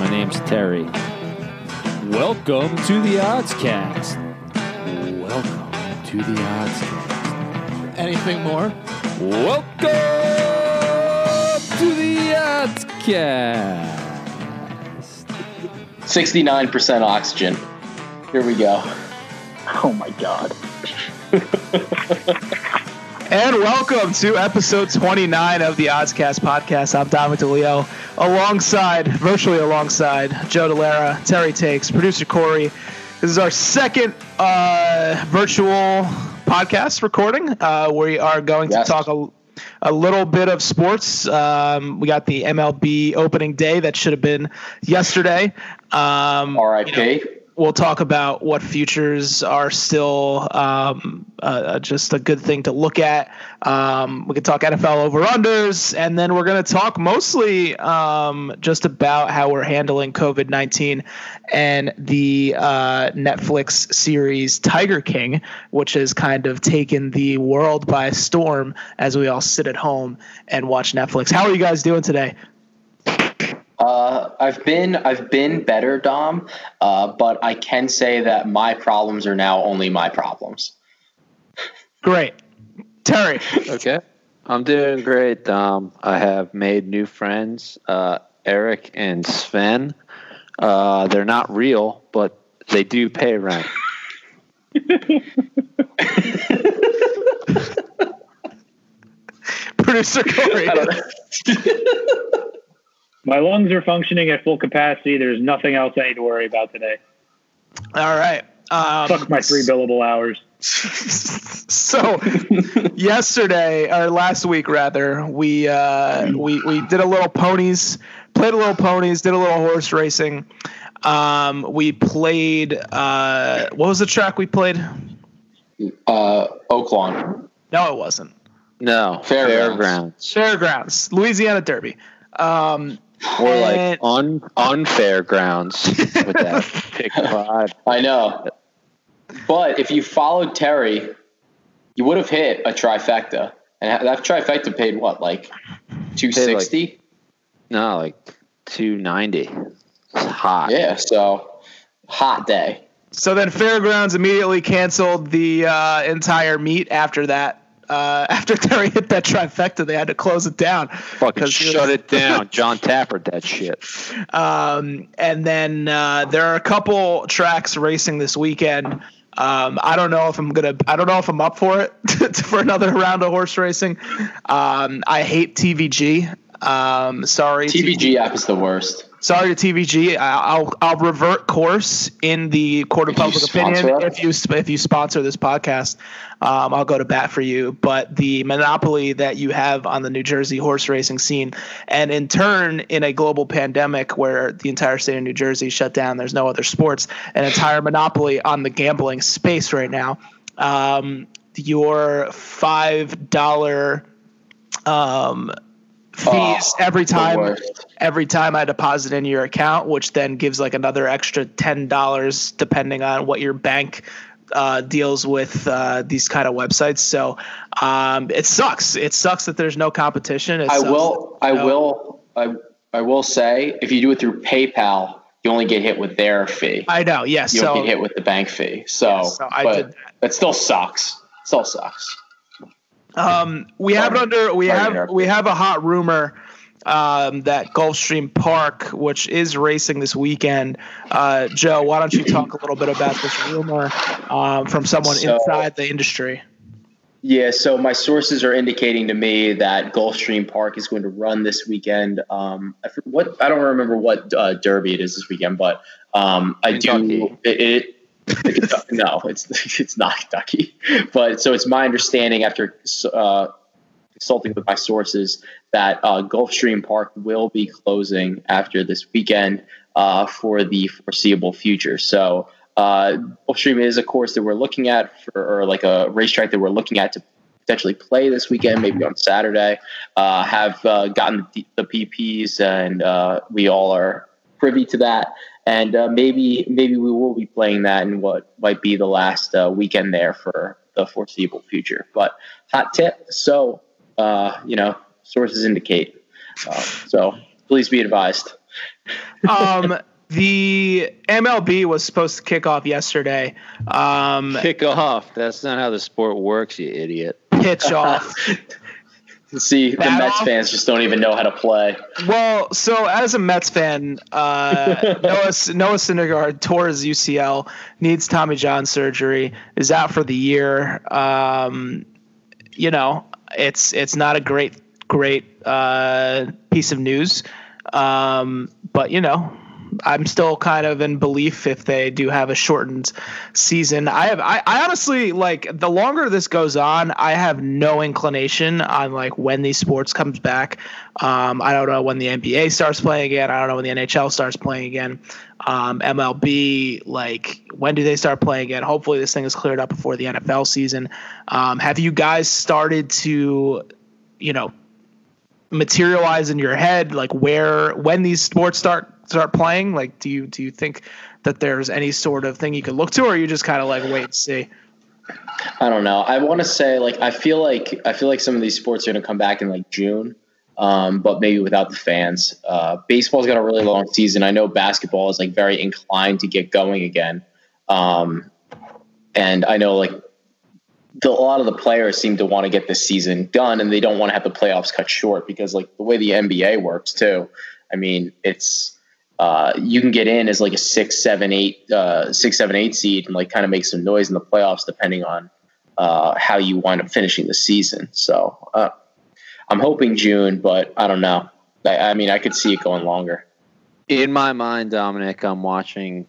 My name's Terry. Welcome to the Oddscast. Welcome to the Oddscast. Anything more? Welcome to the Oddscast. 69% oxygen. Here we go. Oh my god. And welcome to episode 29 of the Oddscast podcast. I'm Dominic DeLeo, alongside, virtually alongside, Joe Delera, Terry Takes, producer Corey. This is our second uh, virtual podcast recording. Uh, we are going Yes. to talk a, a little bit of sports. Um, we got the MLB opening day that should have been yesterday. Um, RIP. We'll talk about what futures are still um, uh, just a good thing to look at. Um, we can talk NFL over unders, and then we're going to talk mostly um, just about how we're handling COVID 19 and the uh, Netflix series Tiger King, which has kind of taken the world by storm as we all sit at home and watch Netflix. How are you guys doing today? Uh, I've been I've been better, Dom, uh, but I can say that my problems are now only my problems. Great. Terry. Okay. I'm doing great. Um, I have made new friends, uh, Eric and Sven. Uh, they're not real, but they do pay rent. Producer Corey. I don't know. My lungs are functioning at full capacity. There's nothing else I need to worry about today. All right. Um, Fuck my three billable hours. so yesterday or last week rather, we uh, we we did a little ponies, played a little ponies, did a little horse racing. Um, we played. Uh, what was the track we played? Uh, Oaklawn. No, it wasn't. No, Fairgrounds. fairgrounds. Fairgrounds, Louisiana Derby. Um, Or like on un unfair grounds with that pick five. I know. But if you followed Terry, you would have hit a trifecta, and that trifecta paid what, like two sixty? No, like two ninety. Hot. yeah. So hot day. so then Fairgrounds immediately canceled the uh, entire meet after that. Uh, after Terry hit that trifecta, they had to close it down. Fucking 'Cause he shut was- it down. John Tapper that shit. Um, and then uh, there are a couple tracks racing this weekend. Um, I don't know if I'm gonna. I don't know if I'm up for it for another round of horse racing. Um, I hate TVG. Um, sorry, TVG app is the worst. Sorry to TVG. I- I'll I'll revert course in the court of public opinion if you if you sponsor this podcast. Um, I'll go to bat for you. But the monopoly that you have on the New Jersey horse racing scene, and in turn, in a global pandemic where the entire state of New Jersey shut down, there's no other sports, an entire monopoly on the gambling space right now. Um, your five dollar um, fees Oh, every time every time I deposit in your account, which then gives like another extra ten dollars depending on what your bank uh, deals with uh, these kind of websites. So um, it sucks. It sucks that there's no competition. It I will. that, I know, will. I I will say, if you do it through PayPal, you only get hit with their fee. I know. Yes. You so don't get hit with the bank fee. So, Yeah, so I but did that. it still sucks. It still sucks. Um, we have it under. We have we have a hot rumor um, that Gulfstream Park, which is racing this weekend. Uh, Joe, why don't you talk a little bit about this rumor um, from someone So- inside the industry? Yeah, so my sources are indicating to me that Gulfstream Park is going to run this weekend. Um, what I don't remember what uh, Derby it is this weekend, but um, I do. It, it no, it's it's not Kentucky. But so it's my understanding after uh, consulting with my sources that uh, Gulfstream Park will be closing after this weekend uh, for the foreseeable future. So uh, Gulfstream is a course that we're looking at for, or like a racetrack that we're looking at to potentially play this weekend, maybe on Saturday. Uh, have uh, gotten the, the PPs, and uh, we all are privy to that. And uh, maybe maybe we will be playing that in what might be the last uh, weekend there for the foreseeable future. But hot tip, so uh, you know, sources indicate. Uh, so please be advised. Um, the MLB was supposed to kick off yesterday. Um, Kick off. That's not how the sport works, you idiot. pitch off. See, the Mets fans just don't even know how to play. Well, so as a Mets fan, uh, Noah Noah Syndergaard tore his UCL, needs Tommy John surgery, is out for the year. Um, you know, it's it's not a great great uh, piece of news, um, but you know. I'm still kind of in belief if they do have a shortened season. I have I, I honestly like the longer this goes on, I have no inclination on like when these sports comes back. Um, I don't know when the NBA starts playing again. I don't know when the NHL starts playing again. Um, MLB, like when do they start playing again? Hopefully this thing is cleared up before the NFL season. Um, have you guys started to, you know, materialize in your head like where when these sports start start playing? Like, do you do you think that there's any sort of thing you could look to, or you just kind of like wait and see? I don't know. I want to say like I feel like I feel like some of these sports are going to come back in like June, um, but maybe without the fans. Uh, baseball's got a really long season. I know basketball is like very inclined to get going again, um, and I know like the, a lot of the players seem to want to get this season done, and they don't want to have the playoffs cut short because like the way the NBA works too. I mean, it's uh, you can get in as like a six, seven, eight, uh, six, seven, eight seed, and like kind of make some noise in the playoffs, depending on uh, how you wind up finishing the season. So uh, I'm hoping June, but I don't know. I, I mean, I could see it going longer. In my mind, Dominic, I'm watching,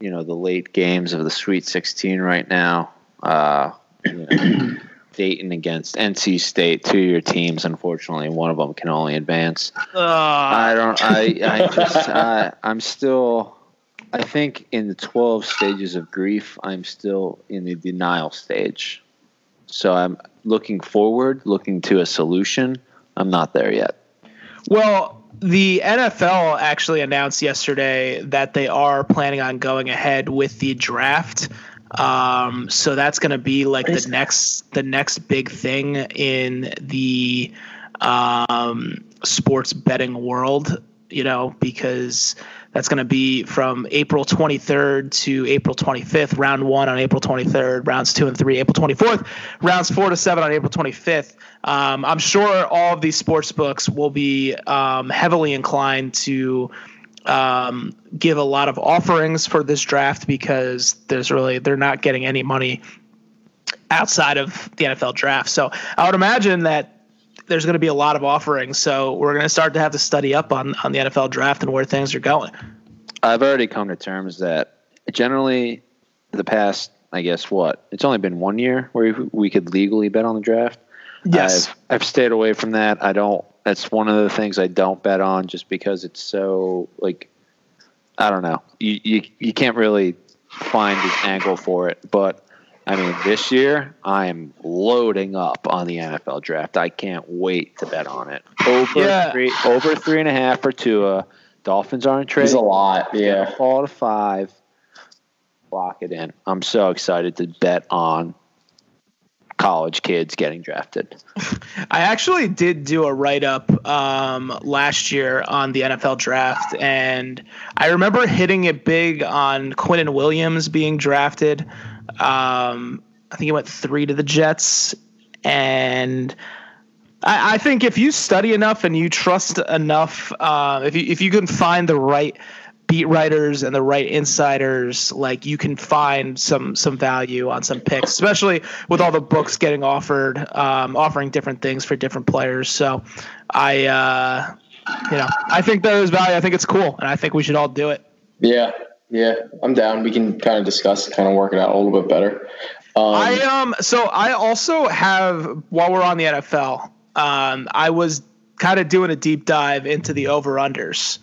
you know, the late games of the Sweet 16 right now. Uh, you know, Dayton against NC State, two of your teams. Unfortunately, one of them can only advance. Ah. I don't. I. I just. I, I'm still. I think in the 12 stages of grief, I'm still in the denial stage. So I'm looking forward, looking to a solution. I'm not there yet. Well, the NFL actually announced yesterday that they are planning on going ahead with the draft. Um, so that's going to be like the next the next big thing in the um, sports betting world. You know, because that's going to be from April 23rd to April 25th. Round one on April 23rd. Rounds two and three April 24th. Rounds four to seven on April 25th. Um, I'm sure all of these sports books will be um, heavily inclined to um, give a lot of offerings for this draft because there's really they're not getting any money outside of the NFL draft. So I would imagine that there's going to be a lot of offerings. So we're going to start to have to study up on on the NFL draft and where things are going. I've already come to terms that generally the past, I guess, what it's only been one year where we, could legally bet on the draft. Yes. I've, I've stayed away from that. I don't. That's one of the things I don't bet on, just because it's so like I don't know. You you you can't really find an angle for it, but. I mean, this year I am loading up on the NFL draft. I can't wait to bet on it. Over Yeah. three, over three and a half for Tua. Dolphins aren't trading. a lot. Yeah. Fall to five. Lock it in. I'm so excited to bet on college kids getting drafted. I actually did do a write up um, last year on the NFL draft, and I remember hitting it big on Quinnen Williams being drafted. Um, I think he went three to the Jets, and I, I think if you study enough and you trust enough, uh, if you if you can find the right beat writers and the right insiders, like you can find some some value on some picks, especially with all the books getting offered, um, offering different things for different players. So, I, uh, you know, I think there is value. I think it's cool, and I think we should all do it. Yeah. Yeah. I'm down. We can kind of discuss, kind of work it out a little bit better. Um, I um so I also have while we're on the NFL, um, I was kind of doing a deep dive into the over unders.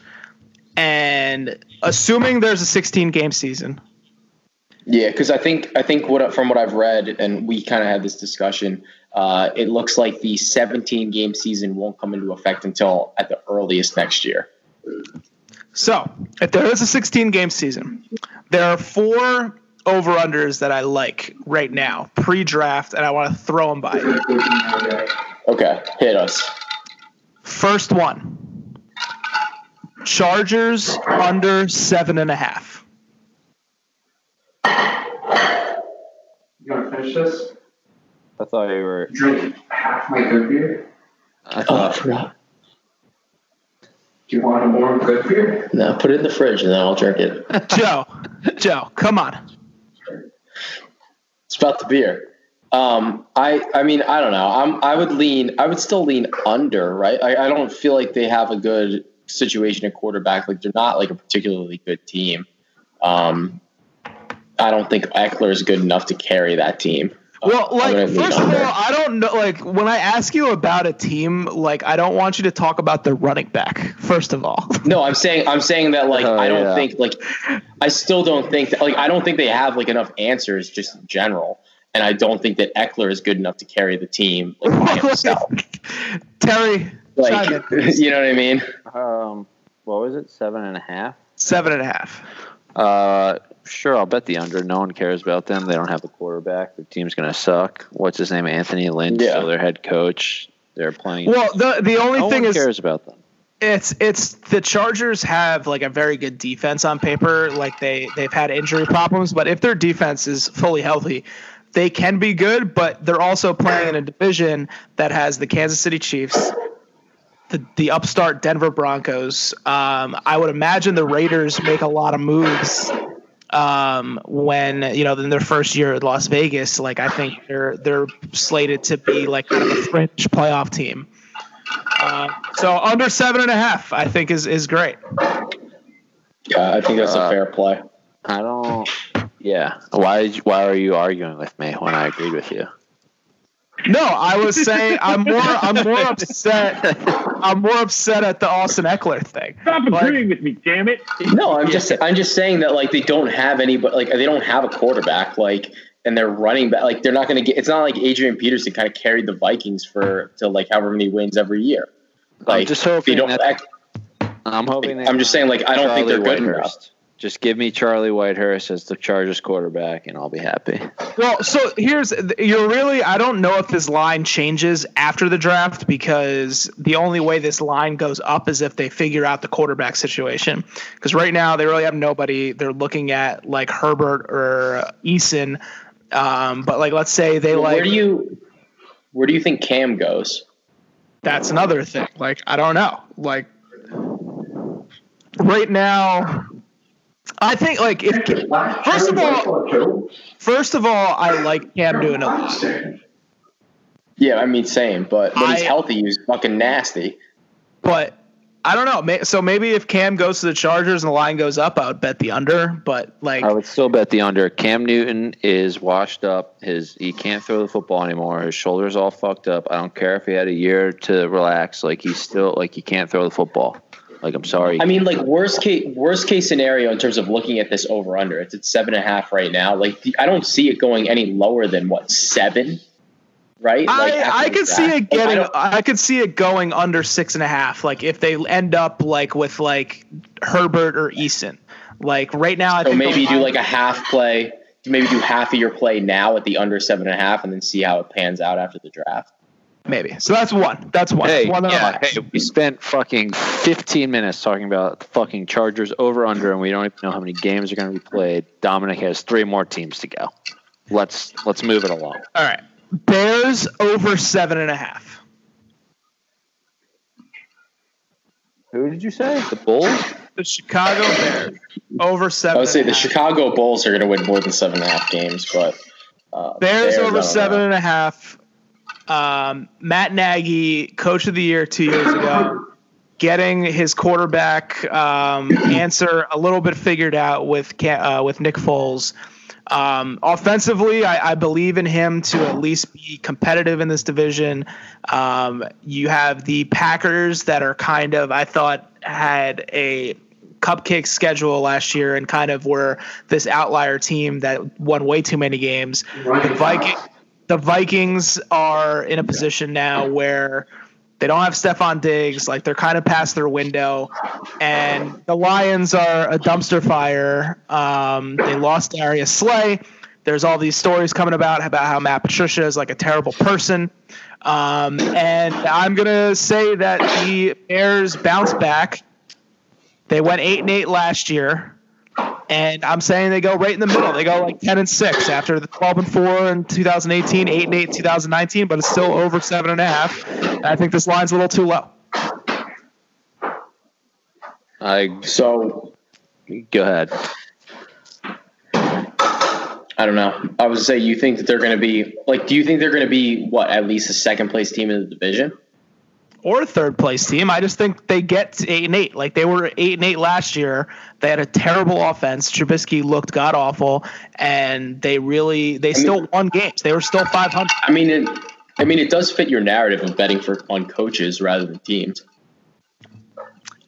And assuming there's a 16 game season, Yeah, because I think I think what from what I've read, and we kind of had this discussion. Uh, it looks like the 17 game season won't come into effect until at the earliest next year. So, if there is a 16 game season, there are four over unders that I like right now, pre draft, and I want to throw them by you. Okay, hit us. First one Chargers under seven and a half. You want to finish this? I thought you were. Drink half my good beer. I Oh, I forgot. Do you want a more good beer? No, put it in the fridge and then I'll drink it. Joe, Joe, come on. It's about the beer. Um, I I mean I don't know. I'm I would lean. I would still lean under. Right. I, I don't feel like they have a good situation at quarterback. Like they're not like a particularly good team. Um, I don't think Ekeler is good enough to carry that team. Well, like first of all, under. I don't know. Like when I ask you about a team, like I don't want you to talk about the running back. First of all, No, I'm saying I'm saying that like Oh, I don't yeah. think like I still don't think that like I don't think they have like enough answers just in general, and I don't think that Ekeler is good enough to carry the team like by himself. Terry, like chime you know what I mean? Um, what was it? Seven and a half. seven and a half. Uh, sure. I'll bet the under. No one cares about them. They don't have a quarterback. Their team's gonna suck. What's his name? Anthony Lynn. Yeah. Still their head coach. They're playing. Well, the the only no thing one is cares about them. it's it's the Chargers have like a very good defense on paper. Like they they've had injury problems, but if their defense is fully healthy, they can be good. But they're also playing in a division that has the Kansas City Chiefs, the the upstart Denver Broncos. Um, I would imagine the Raiders make a lot of moves um, when you know in their first year at Las Vegas. Like I think they're they're slated to be like kind of a fringe playoff team. Uh, so under seven and a half, I think is is great. Yeah, I think that's a Uh, fair play. I don't. Yeah. Why? Why are you arguing with me when I agreed with you? No, I was saying I'm more I'm more upset. I'm more upset at the Austin Ekeler thing. Stop Like- agreeing with me, damn it. No, I'm just I'm just saying that like they don't have any but like they don't have a quarterback like and they're running back like they're not going to get it's not like Adrian Peterson kind of carried the Vikings for to like however many wins every year. Like just they hoping don't that- act, I'm hoping. they I'm just saying, like, I don't think they're good Whitehurst. enough. Just give me Charlie Whitehurst as the Chargers quarterback, and I'll be happy. Well, so here's you're really I don't know if this line changes after the draft because the only way this line goes up is if they figure out the quarterback situation. Because right now they really have nobody. They're looking at like Herbert or Eason. Um, but like let's say they like where do you where do you think Cam goes? that's another thing. Like I don't know. Like right now, I think like if First of all- first of all, I like Cam Newton a lot. Yeah, I mean same, but when he's I- healthy, he's fucking nasty. but I don't know. So maybe if Cam goes to the Chargers and the line goes up, I would bet the under. But like, I would still bet the under. Cam Newton is washed up. His he can't throw the football anymore. His shoulders all fucked up. I don't care if he had a year to relax. Like he's still like he can't throw the football. Like I'm sorry. I mean, like worst case worst case scenario in terms of looking at this over under, it's at seven and a half right now. Like the, I don't see it going any lower than what seven, right? Like, I I the could see draft. it Like, I getting. I, could see it going under six and a half. Like if they end up like with like Herbert or Eason. Like right now, I So think maybe do like a half play. Maybe do half of your play now at the under seven and a half, and then see how it pans out after the draft. Maybe. So that's one. That's one. Hey, one yeah, hey, we spent fucking 15 minutes talking about the fucking Chargers over under, and we don't even know how many games are going to be played. Dominic has three more teams to go. Let's let's move it along. All right. Bears over seven and a half. Who did you say? The Bulls. The Chicago Bears over seven. I would say and the half. Chicago Bulls are going to win more than seven and a half games, but uh, Bears, I over don't seven know. and a half. Um, Matt Nagy, coach of the year two years ago, getting his quarterback um, answer a little bit figured out with uh, with Nick Foles. Um, offensively, I, I believe in him to at least be competitive in this division. Um, you have the Packers that are kind of, I thought, had a cupcake schedule last year and kind of were this outlier team that won way too many games. The Viking, the Vikings are in a position now where they don't have Stefon Diggs, like they're kind of past their window, and the Lions are a dumpster fire. Um, they lost Darius Slay. There's all these stories coming about about how Matt Patricia is like a terrible person. Um, and I'm gonna say that the Bears bounce back They went eight and eight last year, and I'm saying they go right in the middle. They go like ten and six after the twelve and four in 2018, eight and eight in 2019, but it's still over seven and a half. And I think this line's a little too low. I So go ahead. I don't know. I would say you think that they're going to be like. Do you think they're going to be what at least a second place team in the division? Or third place team. I just think they get to eight and eight. Like they were eight and eight last year. They had a terrible offense. Trubisky looked god awful, and they really they still won games. They were still five hundred. I mean, it, I mean, it does fit your narrative of betting for on coaches rather than teams.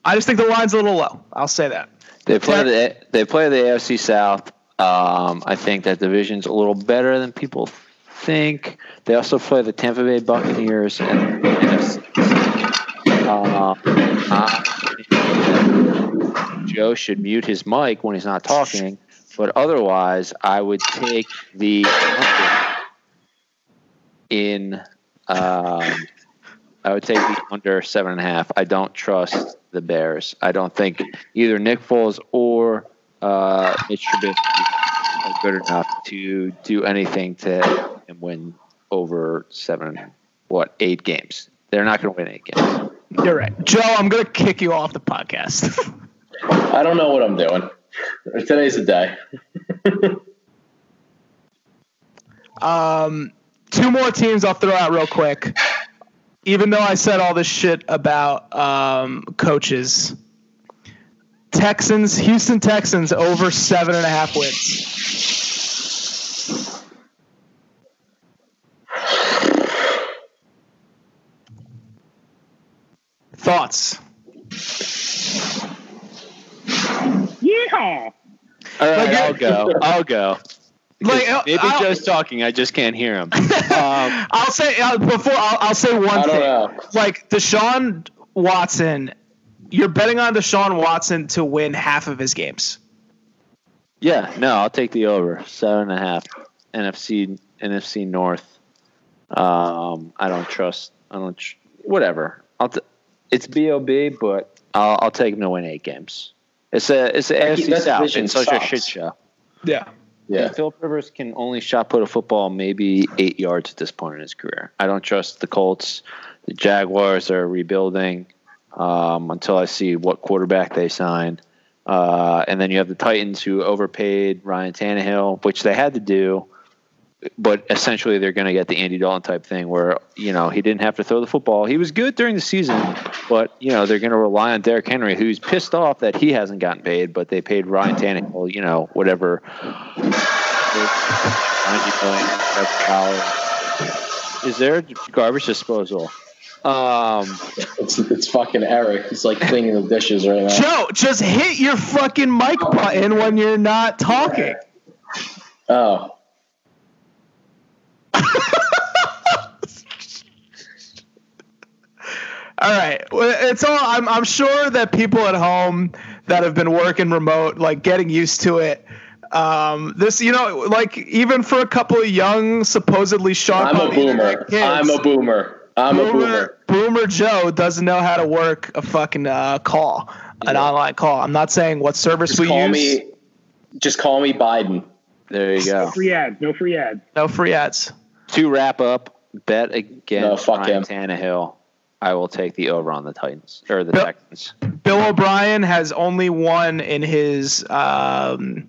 I just think the line's a little low. I'll say that. They play the they play the AFC South. Um, I think that division's a little better than people think. They also play the Tampa Bay Buccaneers and. Uh, uh, Joe should mute his mic when he's not talking, but otherwise, I would take the in. Um, I would take the under seven and a half. I don't trust the Bears. I don't think either Nick Foles or uh, Mitch Trubisky are good enough to do anything to and win over seven, what eight games. They're not going to win eight games. You're right, Joe. I'm gonna kick you off the podcast. I don't know what I'm doing. Today's the day. Um, two more teams I'll throw out real quick. Even though I said all this shit about um, coaches, Texans, Houston Texans over seven and a half wins. Thoughts? Yeehaw! All right, Like, I'll go. I'll go. Like, Maybe I'll- Joe's talking. I just can't hear him. Um, I'll say uh, before I'll, I'll say one thing. know. Like Deshaun Watson, you're betting on Deshaun Watson to win half of his games. yeah, no, I'll take the over seven and a half. NFC NFC North. Um, I don't trust. I don't. Tr- whatever. I'll. T- it's Bob, but I'll, I'll take him to win eight games. It's a it's the AFC South. division It's such a shit show. Yeah. Yeah. And Philip Rivers can only shot put a football maybe eight yards at this point in his career. I don't trust the Colts. The Jaguars are rebuilding um, until I see what quarterback they sign. Uh, and then you have the Titans who overpaid Ryan Tannehill, which they had to do. But essentially, they're going to get the Andy Dalton type thing where, you know, he didn't have to throw the football. He was good during the season, but, you know, they're going to rely on Derrick Henry, who's pissed off that he hasn't gotten paid, but they paid Ryan Tannehill, you know, whatever ninety million dollars. Is there garbage disposal? Um, It's it's fucking Eric. He's like cleaning the dishes right now. Joe, just hit your fucking mic button when you're not talking. Oh, All right. It's all I'm I'm sure that people at home that have been working remote like getting used to it. Um, this, you know, like even for a couple of young, supposedly sharp I'm a on the internet boomer. kids, I'm a boomer. I'm a boomer. Boomer Joe doesn't know how to work a fucking uh, call, an online call. I'm not saying what service Just we call use. me. Just call me Biden. there you go. Free ads. No free ads. No free ads. To wrap up, bet against No, Ryan him. Tannehill. I will take the over on the Titans or the Bill- Texans. Bill O'Brien has only won in his um,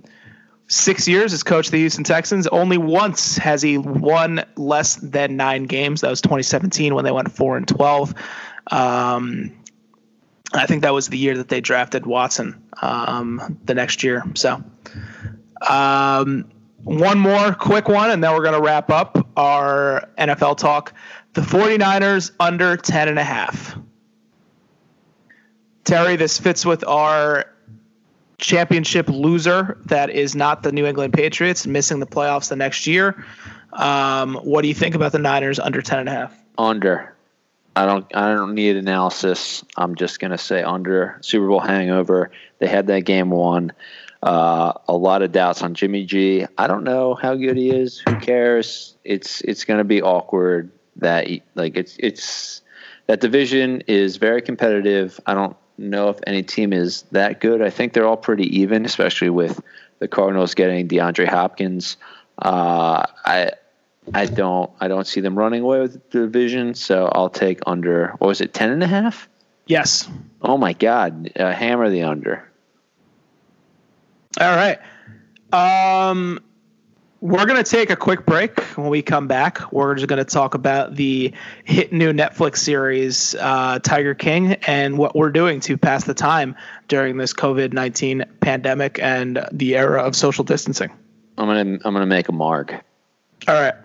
six years as coach of the Houston Texans. Only once has he won less than nine games. That was 2017 when they went four and 12. Um, I think that was the year that they drafted Watson. Um, the next year, so. Um, one more quick one, and then we're going to wrap up our NFL talk. The 49ers under 10 and a half. Terry, this fits with our championship loser that is not the New England Patriots, missing the playoffs the next year. Um, what do you think about the Niners under 10 and a half? Under. I don't. I don't need analysis. I'm just gonna say under. Super Bowl hangover. They had that game won. Uh, a lot of doubts on Jimmy G. I don't know how good he is. Who cares? It's it's gonna be awkward. That like it's it's that division is very competitive. I don't know if any team is that good. I think they're all pretty even, especially with the Cardinals getting DeAndre Hopkins. Uh, I I don't I don't see them running away with the division, so I'll take under. What was it, ten and a half? Yes. Oh my God! Uh, hammer the under. All right. Um, we're going to take a quick break. When we come back, we're just going to talk about the hit new Netflix series, uh, Tiger King, and what we're doing to pass the time during this COVID 19 pandemic and the era of social distancing. I'm gonna I'm gonna make a mark. All right.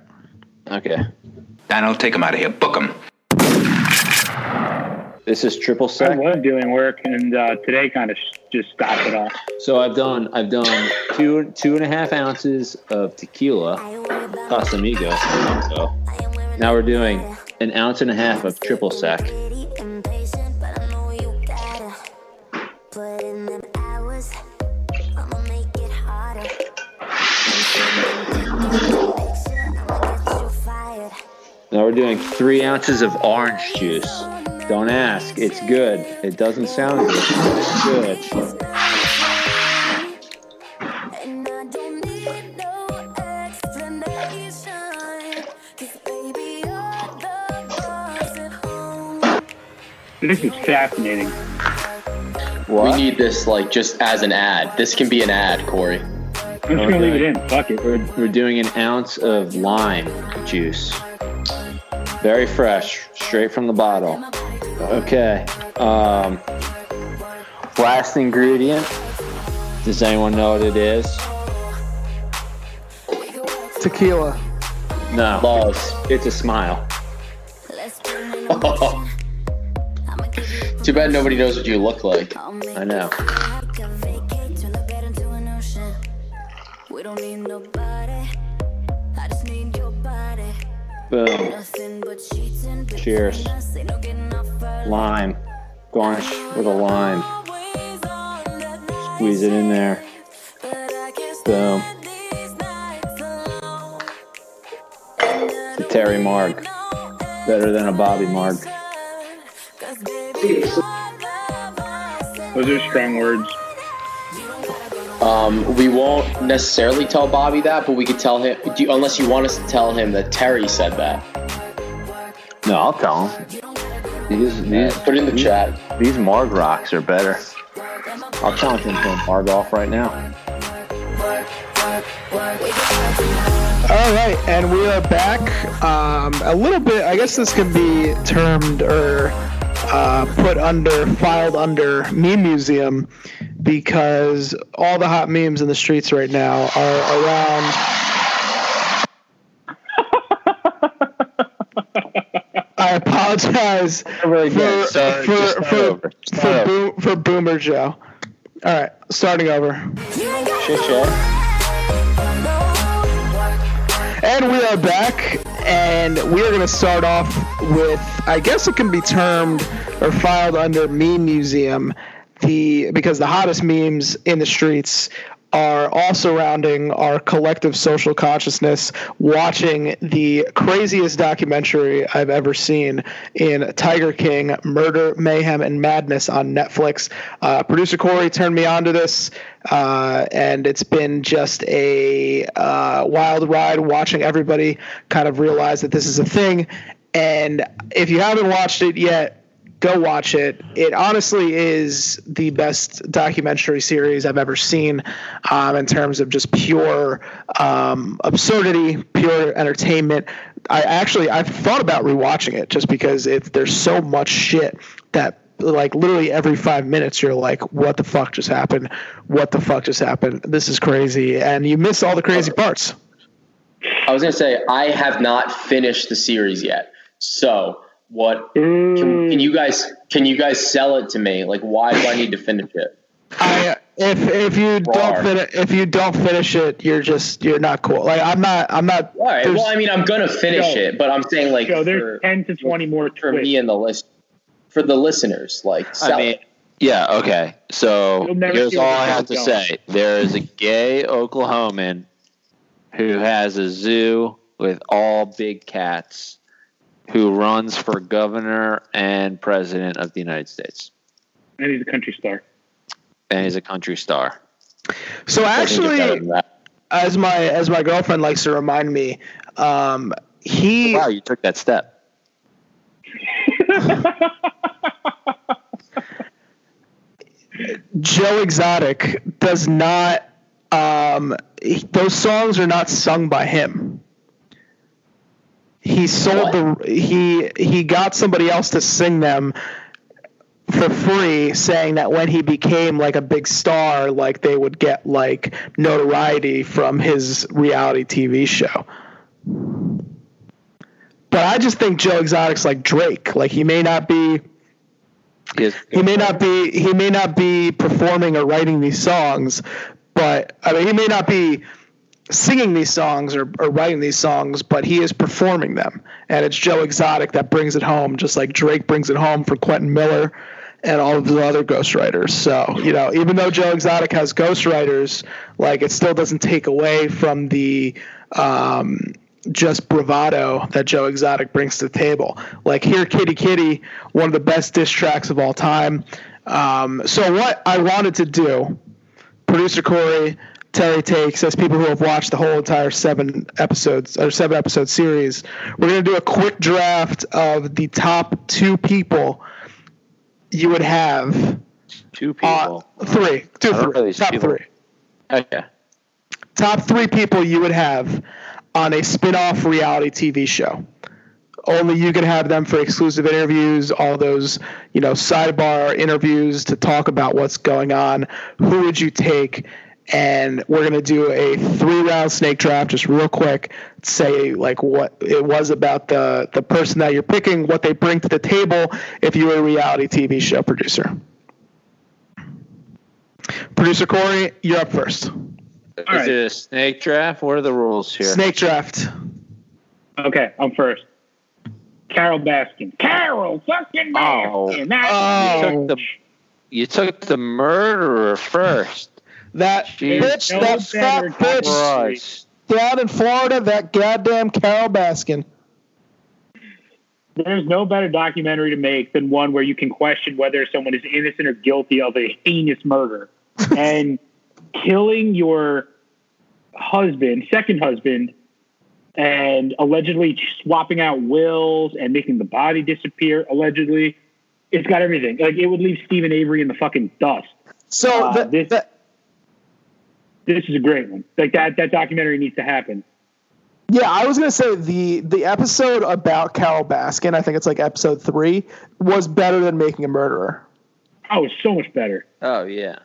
Okay. Donald, take him out of here. Book him. This is triple sec. I was doing work, and uh, today kind of sh- just stopped it all. So I've done I've done two two and a half ounces of tequila, Casamigos. So now we're doing an ounce and a half of triple sec. Now we're doing three ounces of orange juice. Don't ask. It's good. It doesn't sound good. It's good. This is fascinating. What? We need this like just as an ad. This can be an ad, Corey. I'm just gonna leave it in. Fuck it. We're, we're doing an ounce of lime juice. Very fresh, straight from the bottle. Okay. Um, last ingredient. Does anyone know what it is? Tequila. No. Balls. It's a smile. Too bad nobody knows what you look like. I know. Boom. Cheers. Lime. Garnish with a lime. Squeeze it in there. Boom. The Terry Marg. Better than a Bobby Marg. Those are strong words. Um, we won't necessarily tell Bobby that, but we could tell him. Do you, unless you want us to tell him that Terry said that. No, I'll tell him. These, these, Put it in the these, chat. These Marg rocks are better. I'll challenge him to a Marg off right now. All right, and we are back. Um, a little bit, I guess this could be termed or uh, put under, filed under meme museum because all the hot memes in the streets right now are around. I apologize Really for for for, for, boom, for Boomer Joe. All right, starting over. Shit, shit. And we are back, and we are going to start off with, I guess it can be termed or filed under meme museum, the because the hottest memes in the streets are all surrounding our collective social consciousness, watching the craziest documentary I've ever seen in Tiger King: Murder, Mayhem, and Madness on Netflix. Uh, Producer Corey turned me on to this, uh, and it's been just a uh, wild ride watching everybody kind of realize that this is a thing. And if you haven't watched it yet, go watch it. It honestly is the best documentary series I've ever seen um, in terms of just pure um, absurdity, pure entertainment. I actually I've thought about rewatching it just because it, there's so much shit that like literally every five minutes you're like, what the fuck just happened? What the fuck just happened? This is crazy, and you miss all the crazy parts. I was gonna say I have not finished the series yet. So what? Can, can you guys can you guys sell it to me? Like, why do I need to finish it? I if if you don't Rar. finish if you don't finish it, you're just you're not cool. Like I'm not I'm not. All right. Well, I mean, I'm gonna finish Yo. it, but I'm saying like So there's for, 10 to 20 more for twists. me and the list for the listeners, like sell I mean, it. yeah, okay. So You'll here's all I the have to going. say. There is a gay Oklahoman who has a zoo with all big cats who runs for governor and president of the United States. And he's a country star. and he's a country star. So I think it's better actually, as my as my girlfriend likes to remind me, um, he Wow, you took that step. Joe Exotic does not. Um, he- those songs are not sung by him. He sold the he he got somebody else to sing them for free, saying that when he became like a big star, like they would get like notoriety from his reality TV show. But I just think Joe Exotic's like Drake. Like he may not be He he may not be he may not be performing or writing these songs, but I mean he may not be singing these songs or, or writing these songs, but he is performing them. And it's Joe Exotic that brings it home, just like Drake brings it home for Quentin Miller and all of the other ghostwriters. So, you know, even though Joe Exotic has ghostwriters, like it still doesn't take away from the um just bravado that Joe Exotic brings to the table. Like here, Kitty Kitty, one of the best diss tracks of all time. Um, so what I wanted to do, producer Corey, Terry takes as people who have watched the whole entire seven episodes or seven episode series. We're gonna do a quick draft of the top two people you would have. two Uh, people. three, two, I don't know three, top people. three. okay. top three people you would have on a spin-off reality TV show. Only you can have them for exclusive interviews, all those, you know, sidebar interviews to talk about what's going on. Who would you take? And we're gonna do a three-round snake draft, just real quick. Say like what it was about the the person that you're picking, what they bring to the table. If you were a reality TV show producer, producer Corey, you're up first. Is right. it a snake draft? What are the rules here? Snake draft. Okay, I'm first. Carole Baskin. Carol fucking Oh. Baskin. That's Oh. You took the you took the murderer first. That Jeez. bitch, No that fat bitch Christ. down in Florida, that goddamn Carole Baskin. There's no better documentary to make than one where you can question whether someone is innocent or guilty of a heinous murder. and killing your husband, second husband, and allegedly swapping out wills and making the body disappear, allegedly. It's got everything. Like it would leave Steven Avery in the fucking dust. So Uh, that, this- that- This is a great one. Like that that documentary needs to happen. yeah, I was gonna say the the episode about Carole Baskin, I think it's like episode three, was better than Making a Murderer. Oh, it's so much better. Oh yeah.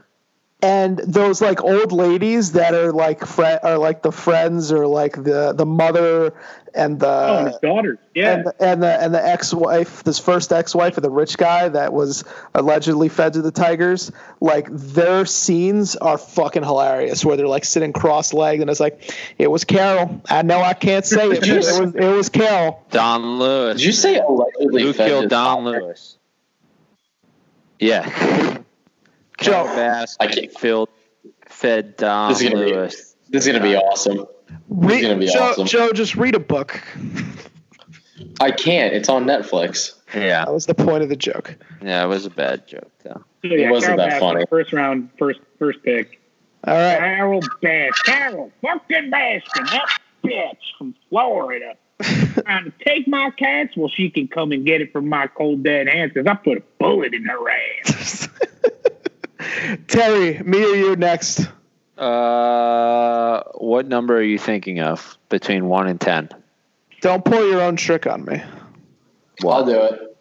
And those like old ladies that are like fri are like the friends or like the the mother and the oh, and his daughters. Yeah. and the, and the and the ex-wife, this first ex-wife of the rich guy that was allegedly fed to the tigers, like their scenes are fucking hilarious. Where they're like sitting cross-legged and it's like, it was Carol. I know I can't say it, but it was it was Carol. Don Lewis. Did you say allegedly Who fed killed his Don daughter? Lewis? Yeah. Joe, Joe Bass I can't- filled, fed Don This is gonna be- Lewis. This is gonna be awesome. Read, gonna be Joe, awesome. Joe, just read a book. I can't. It's on Netflix. Yeah. That was the point of the joke. Yeah, it was a bad joke though. So, yeah, wasn't Carol that Baskin, funny. First round, first first pick. All right. Carol Bass, Carol fucking Baskin, that bitch from Florida, trying to take my cats. Well, she can come and get it from my cold dead hands because I put a bullet in her ass. Terry, me or you next? Uh, what number are you thinking of between one and ten? Don't pull your own trick on me. Well, I'll do it.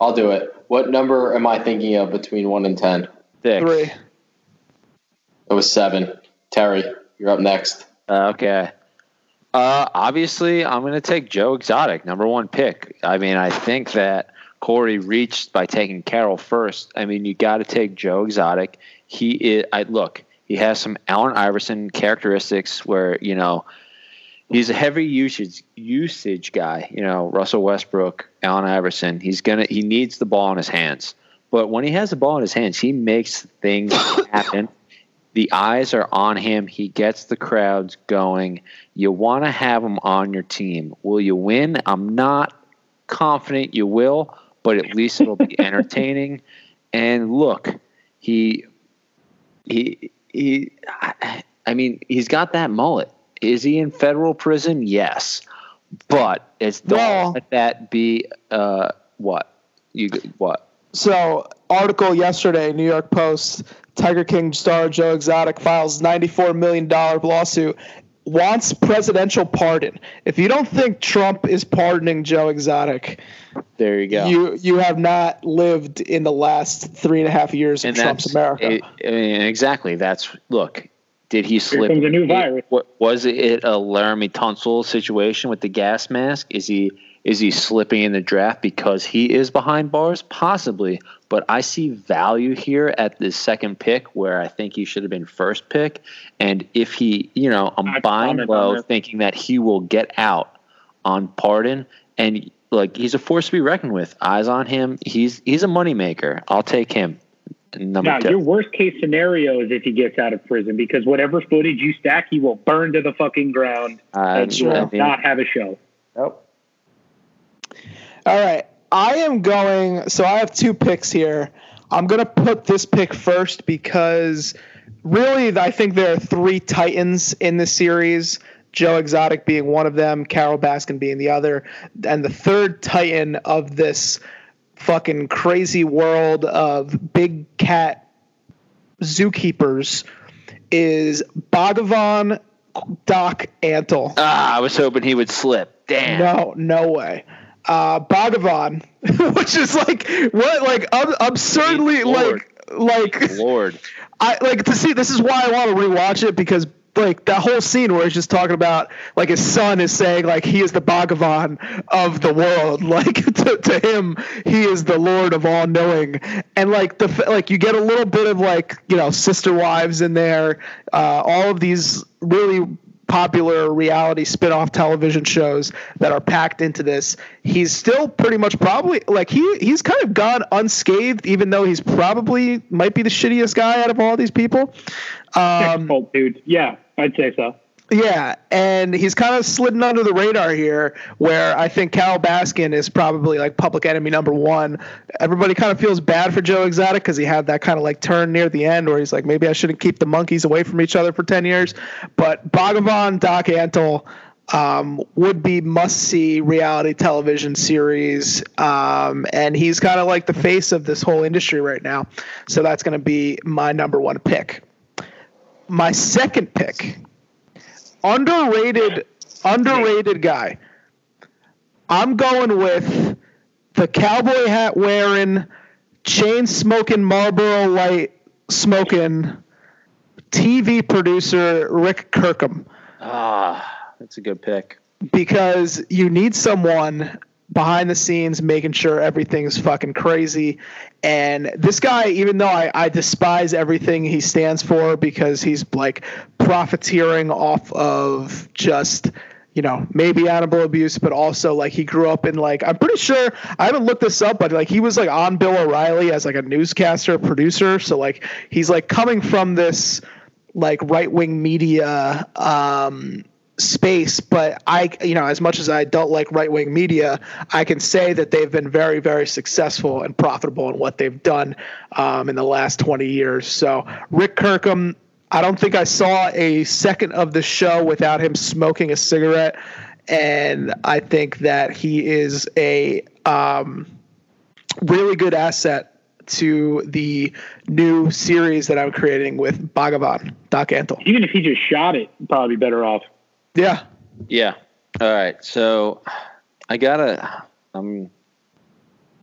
I'll do it. What number am I thinking of between one and ten? Six. Three. It was seven. Terry, you're up next. Uh, okay. Uh, obviously, I'm going to take Joe Exotic, number one pick. I mean, I think that Corey reached by taking Carol first. I mean, you got to take Joe Exotic. He is. I look. He has some Allen Iverson characteristics where you know he's a heavy usage usage guy. You know, Russell Westbrook, Allen Iverson. He's gonna. He needs the ball in his hands. But when he has the ball in his hands, he makes things happen. The eyes are on him. He gets the crowds going. You want to have him on your team. Will you win? I'm not confident you will, but at least it'll be entertaining. And look, he he he. I, I mean, he's got that mullet. Is he in federal prison? Yes, but it's don't Well- let that be uh, what you what So, article yesterday, New York Post, Tiger King star Joe Exotic files $94 million lawsuit, wants presidential pardon. If you don't think Trump is pardoning Joe Exotic, there you go. you you have not lived in the last three and a half years of Trump's America. it- I mean, exactly. That's look. Did he slip? comes a new virus. What was it? A Laremy Tunsil situation with the gas mask? Is he is he slipping in the draft because he is behind bars? Possibly, but I see value here at the second pick where I think he should have been first pick. And if he, you know, I'm I buying low, thinking that he will get out on pardon and. Like he's a force to be reckoned with. Eyes on him. He's he's a moneymaker. I'll take him. Number Now, two. your worst case scenario is if he gets out of prison because whatever footage you stack, he will burn to the fucking ground Uh, and you I will not have a show. Nope. All right. I am going. So I have two picks here. I'm going to put this pick first because really, I think there are three Titans in this series. Joe Exotic being one of them, Carole Baskin being the other, and the third Titan of this fucking crazy world of big cat zookeepers is Bhagavan Doc Antle. Ah, I was hoping he would slip. Damn. No, no way. Uh, Bhagavan, which is like what, like ab- absurdly, Lord. like, like Lord. I like to see. This is why I want to rewatch it because like that whole scene where he's just talking about like his son is saying like he is the Bhagavan of the world. Like to, to him, he is the Lord of all knowing. And like the like you get a little bit of like you know sister wives in there. Uh, all of these really popular reality spin-off television shows that are packed into this he's still pretty much probably like he he's kind of gone unscathed even though he's probably might be the shittiest guy out of all these people um dude. Yeah, I'd say so. Yeah, and he's kind of slidden under the radar here, where I think Carole Baskin is probably like public enemy number one. Everybody kind of feels bad for Joe Exotic because he had that kind of like turn near the end where he's like, maybe I shouldn't keep the monkeys away from each other for 10 years. But Bhagavan, Doc Antle, um, would be must see reality television series. Um, and he's kind of like the face of this whole industry right now. So that's going to be my number one pick. My second pick underrated underrated guy. I'm going with the cowboy hat wearing, chain smoking Marlboro Light smoking TV producer Rick Kirkham Ah, that's a good pick. because you need someone behind the scenes making sure everything's fucking crazy. And this guy, even though I, I despise everything he stands for because he's like profiteering off of just you know, maybe animal abuse, but also like he grew up in like I'm pretty sure I haven't looked this up, but like he was like on Bill O'Reilly as like a newscaster, producer. So like he's like coming from this like right wing media um space but i you know as much as i don't like right wing media i can say that they've been very very successful and profitable in what they've done um, in the last 20 years so rick kirkham i don't think i saw a second of the show without him smoking a cigarette and i think that he is a um, really good asset to the new series that i'm creating with bhagavan doc antle Even if he just shot it, probably better off. Yeah Yeah. All right. So I gotta. I'm.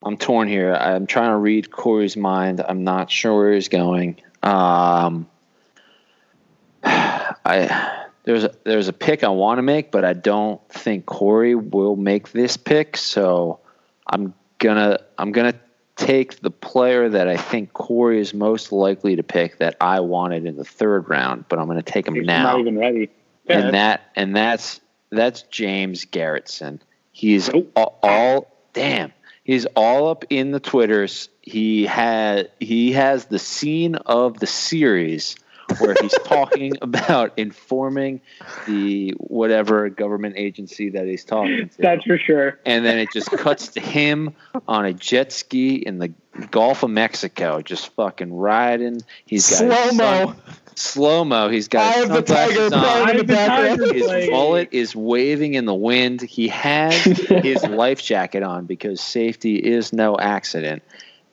I'm torn here. I'm trying to read Corey's mind. I'm not sure where he's going. Um. I there's a, there's a pick I want to make, but I don't think Corey will make this pick. So I'm gonna I'm gonna take the player that I think Corey is most likely to pick that I wanted in the third round, but I'm gonna take him He's now not even ready. Yeah, and that and that's that's James Garretson. He's oh. Nope. all, all damn. He's all up in the twitters. He had he has the scene of the series where he's talking about informing the whatever government agency that he's talking to. That's for sure. and then it just cuts to him on a jet ski in the Gulf of Mexico, just fucking riding. He's got Slow-mo. Sun- slow mo. He's got Eye his of the tiger sunglasses on. playing in Eye the of the tiger. His Like- mullet is waving in the wind. He has his life jacket on because safety is no accident.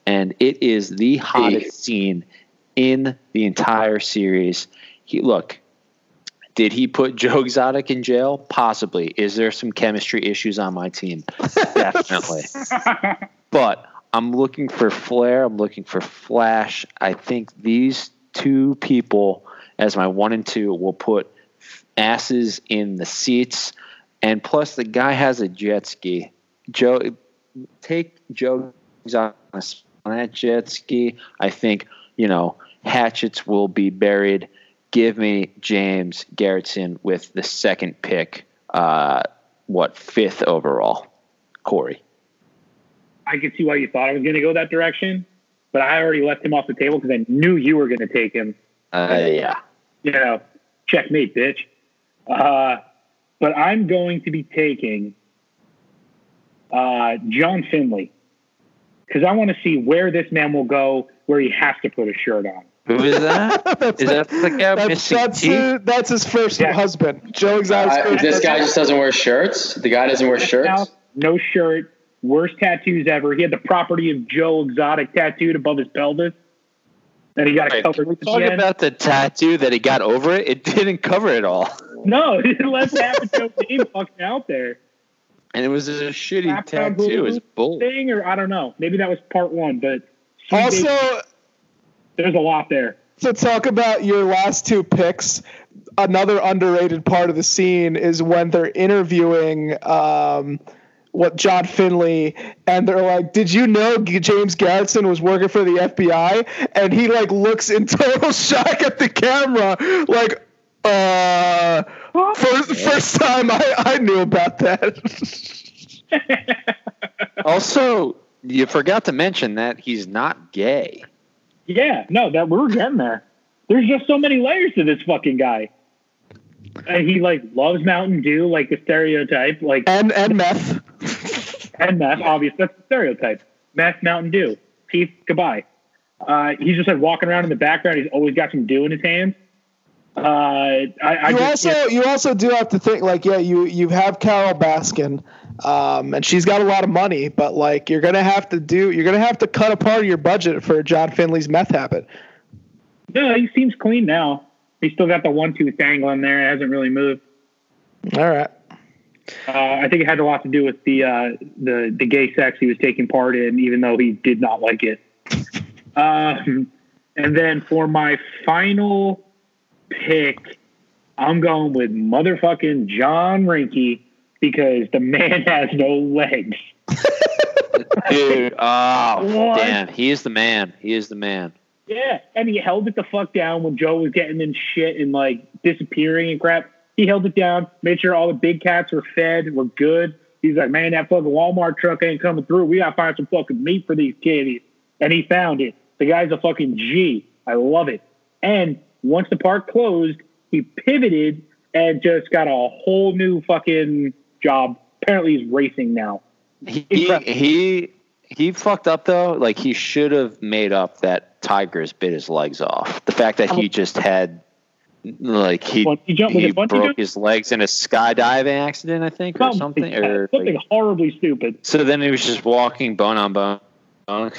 And it is the hottest scene in the entire series. He look, did he put Joe Exotic in jail? Possibly. Is there some chemistry issues on my team? Definitely. but I'm looking for flair. I'm looking for flash. I think these two people, as my one and two, will put asses in the seats. And plus, the guy has a jet ski. Joe, take Joe on that jet ski. I think you know hatchets will be buried. Give me James Garretson with the second pick. Uh, what fifth overall? Corey. I could see why you thought I was going to go that direction, but I already left him off the table because I knew you were going to take him. Uh, yeah. You know, checkmate, bitch. Uh, but I'm going to be taking uh, John Finlay because I want to see where this man will go where he has to put a shirt on. Who is that? That's, is that the guy that's, missing that's, teeth? uh, that's his first Yeah. husband. Joe Exotic's I- first this guy just doesn't wear shirts. The guy doesn't wear shirts. No shirt, worst tattoos ever. He had the property of Joe Exotic tattooed above his pelvis. And he got it Wait, covered can we at the talk about the tattoo that he got over it? It didn't cover it all, No, it left half of Joe's name fucking out there. and it was a shitty Wrap tattoo. It was bull. Thing or I don't know. Maybe that was part one, but Also, there's a lot there. to talk about your last two picks, another underrated part of the scene is when they're interviewing um, what John Finlay, and they're like, "Did you know James Garretson was working for the FBI?" And he like looks in total shock at the camera, like, "Uh." First, first time I, I knew about that. Also, you forgot to mention that he's not gay. Yeah, no, that we're getting there. There's just so many layers to this fucking guy. And he like loves Mountain Dew, like the stereotype, like and and meth. And meth. Obvious, that's the stereotype. Meth, Mountain Dew, teeth, goodbye. Uh, he's just like walking around in the background. He's always got some dew in his hands. Uh, I, I you just, also yeah, you also do have to think like yeah you you have Carole Baskin, um, and she's got a lot of money, but like you're gonna have to do you're gonna have to cut a part of your budget for John Finlay's meth habit. no, he seems clean now. He's still got the one tooth dangling there. It hasn't really moved. All right. Uh, I think it had a lot to do with the uh, the the gay sex he was taking part in, even though he did not like it. Um, and then for my final pick, I'm going with motherfucking John Reinke because the man has no legs. Dude, oh What? damn, he is the man. He is the man. Yeah, and he held it the fuck down when Joe was getting in shit and like disappearing and crap. He held it down, made sure all the big cats were fed, were good. He's like, man, that fucking Walmart truck ain't coming through. We gotta find some fucking meat for these kitties. And he found it. The guy's a fucking G. I love it. And once the park closed, he pivoted and just got a whole new fucking job. Apparently, he's racing now. He he he fucked up though. Like he should have made up that Tigers bit his legs off. The fact that he just had like he he broke jump? his legs in a skydiving accident, I think, or something. Or something like- horribly stupid. so then he was just walking bone on bone, bone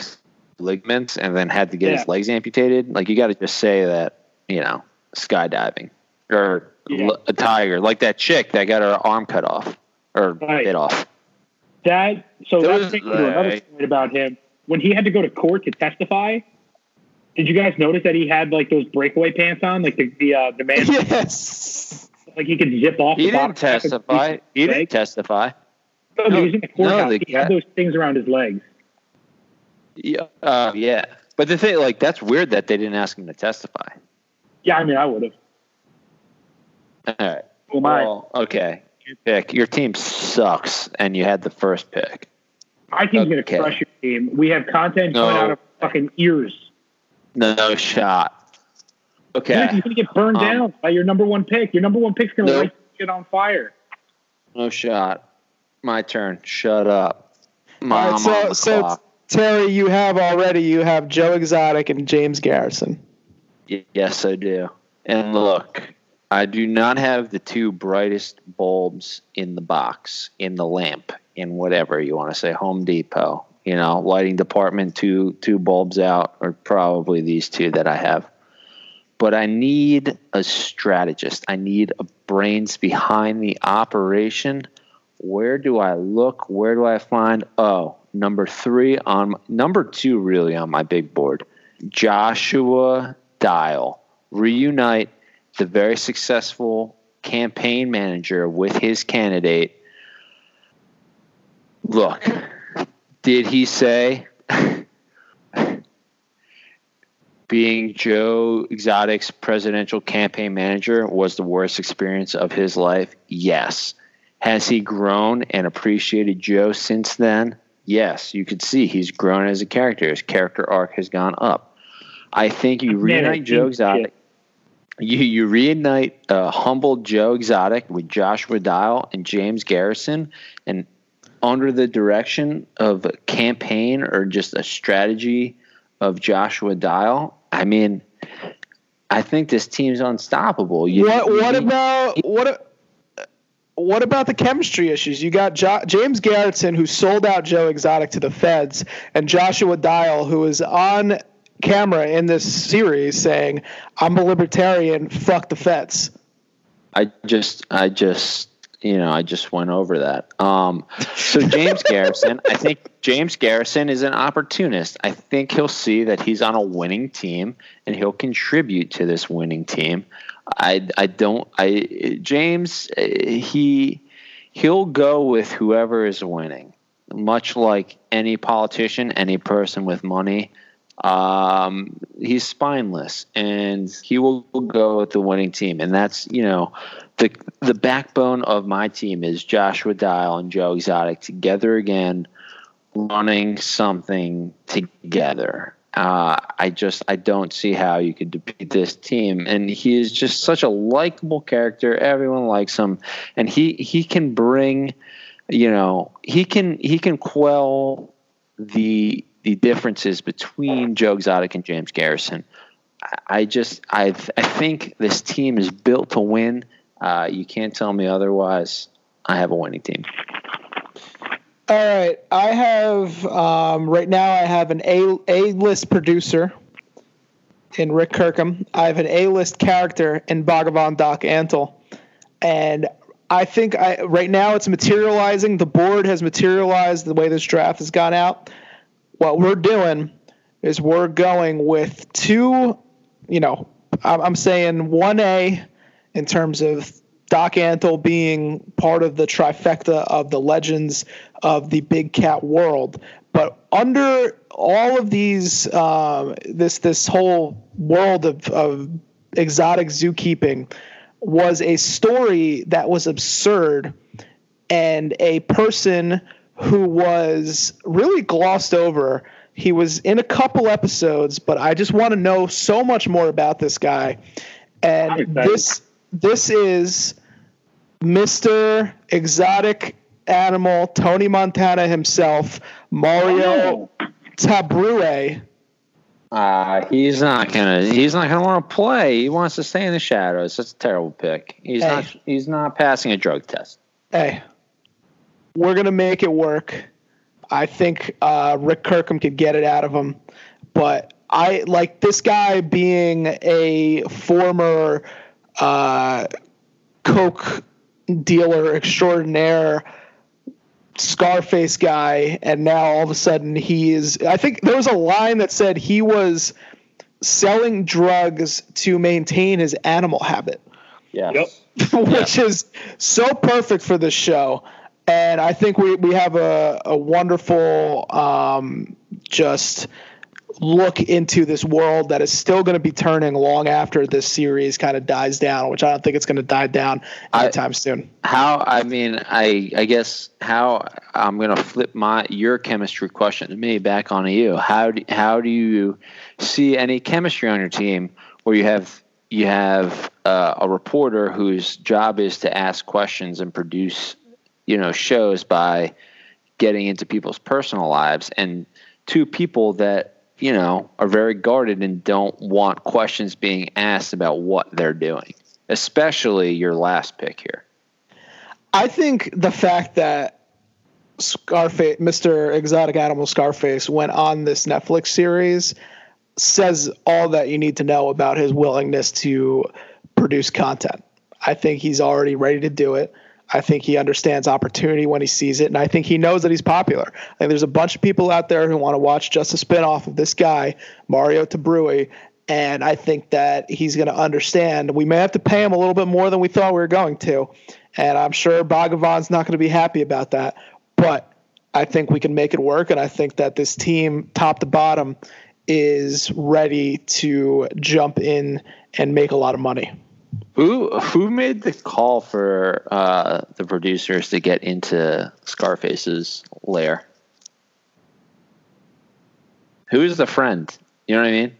ligaments, and then had to get Yeah. his legs amputated. Like you got to just say that you know skydiving or Yeah. a tiger, like that chick that got her arm cut off or Right. bit off. That so There that was, brings me to another point about him. When he had to go to court to testify, did you guys notice that he had like those breakaway pants on, like the the, uh, the man, Yes. like he could zip off. He the bottom didn't half of testify. He didn't testify. No, he was in the no, courthouse. the he had those things around his legs. Yeah, uh, yeah. But the thing, like, that's weird that they didn't ask him to testify. Yeah, I mean, I would have. All right. Well, my, Well, okay. Your pick. Your team sucks, and you had the first pick. I my team's gonna crush your team. We have content coming No. out of fucking ears. No shot. Okay. You're going to get burned Um, down by your number one pick. Your number one pick's going to Nope. light shit on fire. No shot. My turn. Shut up. All Mom right, so so. Terry, you have already you have Joe Exotic and James Garretson. Yes, I do. And look, I do not have the two brightest bulbs in the box, in the lamp, in whatever you want to say, Home Depot. You know, lighting department, two two bulbs out, or probably these two that I have. But I need a strategist. I need a brains behind the operation. Where do I look? Where do I find? Oh, number three on number two, really on my big board. Joshua Dial reunite the very successful campaign manager with his candidate. Look, did he say being Joe Exotic's presidential campaign manager was the worst experience of his life? Yes. Has he grown and appreciated Joe since then? Yes. You could see he's grown as a character. His character arc has gone up. I think you reunite Joe Exotic. You you reunite uh, humble Joe Exotic with Joshua Dial and James Garretson, and under the direction of a campaign or just a strategy of Joshua Dial. I mean, I think this team's unstoppable. You, What what about what what about the chemistry issues? You got jo- James Garretson who sold out Joe Exotic to the feds, and Joshua Dial who is on camera in this series saying, "I'm a libertarian. Fuck the feds." I just, I just, you know, I just went over that. Um, so James Garretson, I think James Garretson is an opportunist. I think he'll see that he's on a winning team and he'll contribute to this winning team. I, I don't, I James, uh, he, he'll go with whoever is winning. Much like any politician, any person with money, um, he's spineless, and he will go with the winning team, and that's you know the the backbone of my team is Joshua Dial and Joe Exotic together again, running something together. Uh, I just I don't see how you could defeat this team, and he is just such a likable character. Everyone likes him, and he he can bring, you know, he can he can quell the the differences between Joe Exotic and James Garretson. I- just I I think this team is built to win. Uh, you can't tell me otherwise. I have a winning team. All right, I have um, right now. I have an A A list producer in Rick Kirkham. I have an A list character in Bhagavan Doc Antle, and I think I right now it's materializing. The board has materialized the way this draft has gone out. What we're doing is we're going with two. You know, I'm, saying one A in terms of Doc Antle being part of the trifecta of the legends of the big cat world. But under all of these, um, this this whole world of, of exotic zookeeping was a story that was absurd and a person who was really glossed over. He was in a couple episodes, but I just want to know so much more about this guy. And this this is Mr. Exotic Animal Tony Montana himself, Mario Oh, Tabraue. Uh, he's not gonna. He's not gonna want to play. He wants to stay in the shadows. That's a terrible pick. He's Hey. not. He's not passing a drug test. Hey, we're gonna make it work. I think uh, Rick Kirkham could get it out of him, but I like this guy being a former uh, coke dealer extraordinaire. Scarface guy, and now all of a sudden he is. I think there was a line that said he was selling drugs to maintain his animal habit Yes. Yep. which is so perfect for this show. And I think we, we have a, a wonderful um, just look into this world that is still going to be turning long after this series kind of dies down, which I don't think it's going to die down I- anytime soon. How? I mean, I. I guess how I'm gonna flip my your chemistry question to me back onto you. How do how do you see any chemistry on your team where you have you have uh, a reporter whose job is to ask questions and produce, you know, shows by getting into people's personal lives, and two people that you know are very guarded and don't want questions being asked about what they're doing, especially your last pick here. I think the fact that Scarface, Mr. Exotic Animal Scarface, went on this Netflix series says all that you need to know about his willingness to produce content. I think he's already ready to do it. I think he understands opportunity when he sees it, and I think he knows that he's popular. I think there's a bunch of people out there who want to watch just a spinoff of this guy, Mario Tabraue, and I think that he's going to understand. We may have to pay him a little bit more than we thought we were going to, and I'm sure Bhagavan's not going to be happy about that. But I think we can make it work, and I think that this team, top to bottom, is ready to jump in and make a lot of money. Who who made the call for uh, the producers to get into Scarface's lair? Who's the friend? You know what I mean?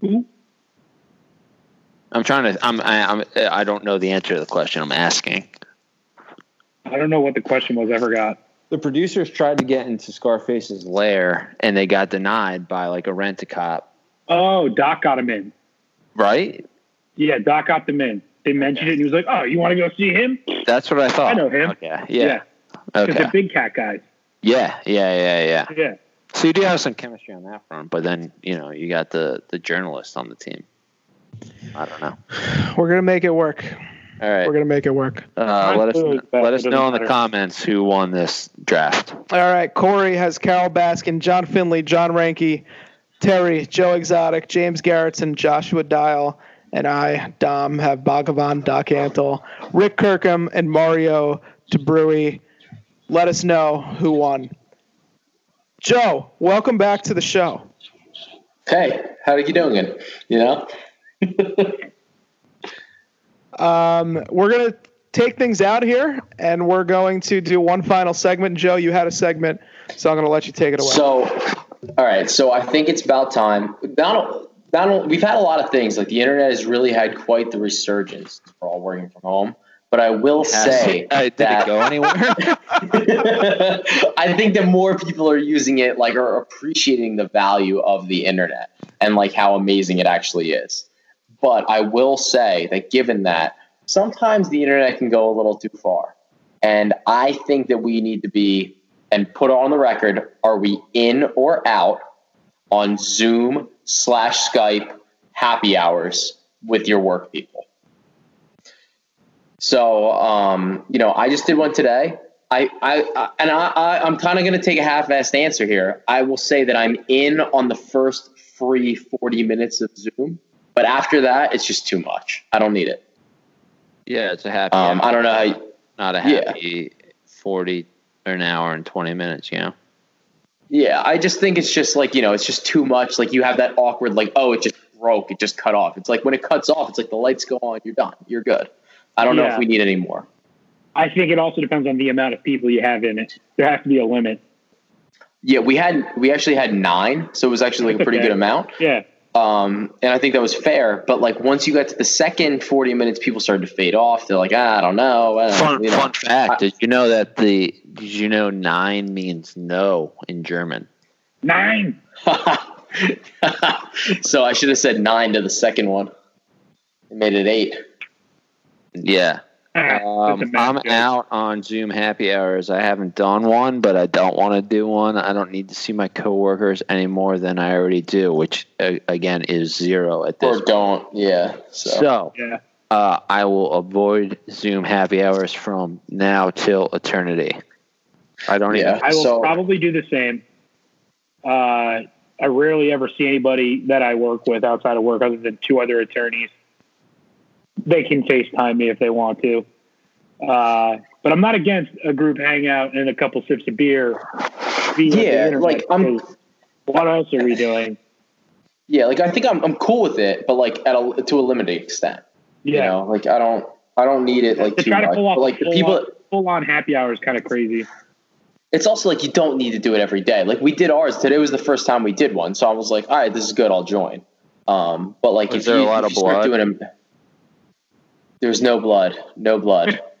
Who? I'm trying to. I'm. I, I'm. I don't know the answer to the question. I'm asking. I don't know what the question was. I forgot. The producers tried to get into Scarface's lair, and they got denied by like a rent a cop. Oh, Doc got him in. Right? Yeah, Doc got them in. They mentioned it, and he was like, "Oh, you want to go see him?" That's what I thought. I know him. Okay. Yeah. Yeah, because Okay. the big cat guys. Yeah. Yeah. Yeah. Yeah. Yeah, So you do have some chemistry on that front, but then you know you got the the journalist on the team. I don't know. We're gonna make it work. All right. We're gonna make it work. Uh, let us Absolutely. let us It doesn't know in the comments who won this draft. All right, Corey has Carole Baskin, John Finlay, John Reinke, Terry, Joe Exotic, James Garretson, Joshua Dial, and I, Dom, have Bhagavan, Doc Antle, Rick Kirkham, and Mario Tabraue. Let us know who won. Joe, welcome back to the show. Hey, how are you doing? You know? Um, we're going to take things out here, and we're going to do one final segment. Joe, you had a segment, so I'm going to let you take it away. So, all right. So I think it's about time. Not, not only, we've had a lot of things. Like the internet has really had quite the resurgence. We're all working from home. But I will say Uh, did that it go anywhere? I think that more people are using it, like, are appreciating the value of the internet and like how amazing it actually is. But I will say that given that, sometimes the internet can go a little too far. And I think that we need to be and put on the record are we in or out on Zoom slash Skype happy hours with your work people? So, um, you know, I just did one today. I, I, I and I, I I'm kind of going to take a half-assed answer here. I will say that I'm in on the first free 40 minutes of Zoom, but after that, it's just too much. I don't need it. yeah, it's a happy. Um, hour, I don't know how. You, not a yeah. happy forty or an hour and twenty minutes. You know. Yeah, I just think it's just like you know, it's just too much. Like you have that awkward, like oh, it just broke, it just cut off. It's like when it cuts off, it's like the lights go on, you're done, you're good. I don't know if we need any more. I think it also depends on the amount of people you have in it. There has to be a limit. Yeah, we had we actually had nine, so it was actually like a pretty Okay. good amount. Yeah, Um, and I think that was fair. But like once you got to the second 40 minutes, people started to fade off. They're like, ah, I don't know. Fun, you know. fun fact: I- Did you know that the Did you know nine means no in German? nine. so I should have said nine to the second one. It made it eight. Yeah. Um, that's a math I'm joke. out on Zoom happy hours. I haven't done one, but I don't want to do one. I don't need to see my coworkers any more than I already do, which uh, again is zero at this. Or don't. Yeah. So, So Yeah, uh, I will avoid Zoom happy hours from now till eternity. I don't Yeah. even. I will So- probably do the same. Uh, I rarely ever see anybody that I work with outside of work other than two other attorneys. They can FaceTime me if they want to. Uh, but I'm not against a group hangout and a couple sips of beer. via Yeah, internet, like, I'm- What else are we doing? yeah, like I think I'm, I'm cool with it, but like at a, to a limited extent. You Yeah, know, like I don't, I don't need it like to too try to much. pull off But, like the people, on, full on happy hour is kind of crazy. it's also like you don't need to do it every day. Like we did ours today was the first time we did one, so I was like, all right, this is good. I'll join. Um, but like Was if there you, a lot if of you start blood? doing them, there's no blood, no blood.